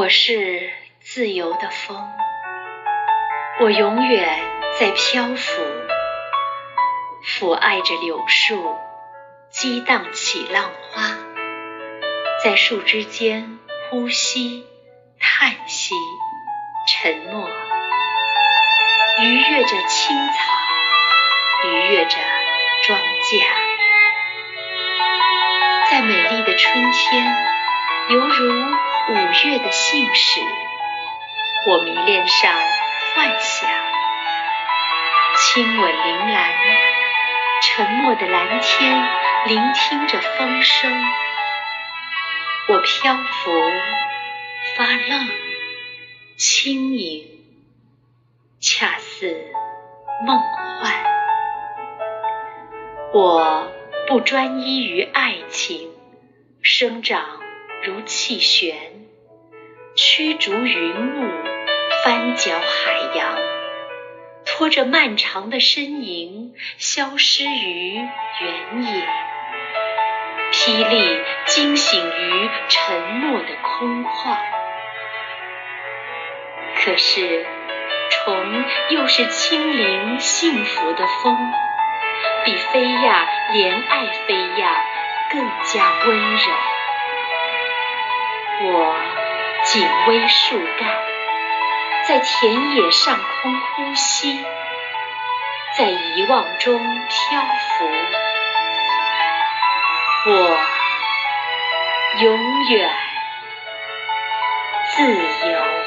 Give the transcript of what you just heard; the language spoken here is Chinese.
我是自由的风，我永远在漂浮，抚爱着柳树，激荡起浪花，在树枝间呼吸、叹息、沉默，愉悦着青草，愉悦着庄稼，在美丽的春天，犹如。五月的信使，我迷恋上幻想，亲吻铃兰，沉默的蓝天，聆听着风声。我漂浮，发愣，轻盈，恰似梦幻。我不专一于爱情，生长如气旋。驱逐云雾，翻搅海洋，拖着漫长的身影，消失于原野。霹雳惊醒于沉默的空旷。可是，虫又是轻灵幸福的风，比飞呀怜爱飞呀更加温柔。我。紧偎树干，在田野上空呼吸，在遗忘中漂浮。我永远自由。